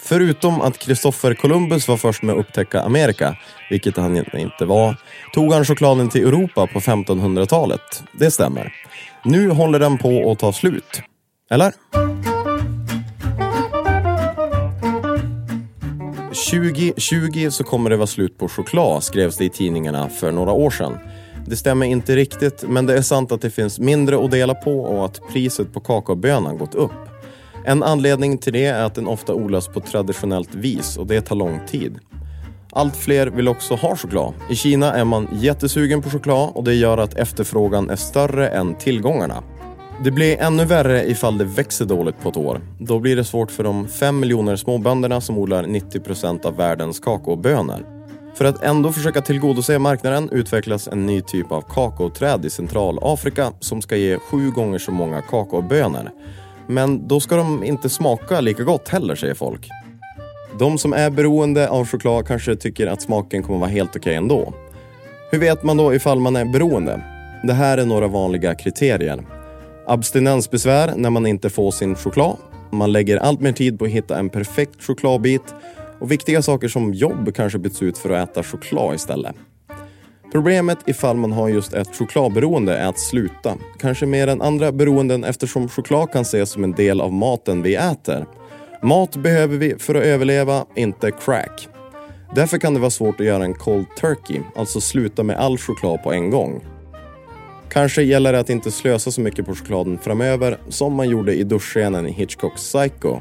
Förutom att Kristoffer Columbus var först med att upptäcka Amerika, vilket han inte var, tog han chokladen till Europa på 1500-talet. Det stämmer. Nu håller den på att ta slut. Eller? 2020 så kommer det vara slut på choklad, skrevs det i tidningarna för några år sedan. Det stämmer inte riktigt, men det är sant att det finns mindre att dela på och att priset på kakaobönan gått upp. En anledning till det är att den ofta odlas på traditionellt vis och det tar lång tid. Allt fler vill också ha choklad. I Kina är man jättesugen på choklad och det gör att efterfrågan är större än tillgångarna. Det blir ännu värre ifall det växer dåligt på ett år. Då blir det svårt för de 5 miljoner småbönderna som odlar 90% av världens kakaobönor. För att ändå försöka tillgodose marknaden utvecklas en ny typ av kakaoträd i Centralafrika som ska ge sju gånger så många kakaobönor. Men då ska de inte smaka lika gott heller, säger folk. De som är beroende av choklad kanske tycker att smaken kommer vara helt okej okay ändå. Hur vet man då ifall man är beroende? Det här är några vanliga kriterier. Abstinensbesvär när man inte får sin choklad. Man lägger allt mer tid på att hitta en perfekt chokladbit och viktiga saker som jobb kanske byts ut för att äta choklad istället. Problemet ifall man har just ett chokladberoende är att sluta. Kanske mer än andra beroenden eftersom choklad kan ses som en del av maten vi äter. Mat behöver vi för att överleva, inte crack. Därför kan det vara svårt att göra en cold turkey, alltså sluta med all choklad på en gång. Kanske gäller det att inte slösa så mycket på chokladen framöver som man gjorde i duschscenen i Hitchcocks Psycho.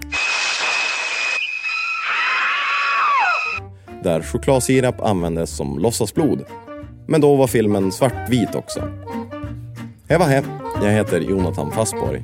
Där chokladsirap användes som låtsasblod. Men då var filmen svartvit också. Hej vad jag heter Jonathan Fassborg.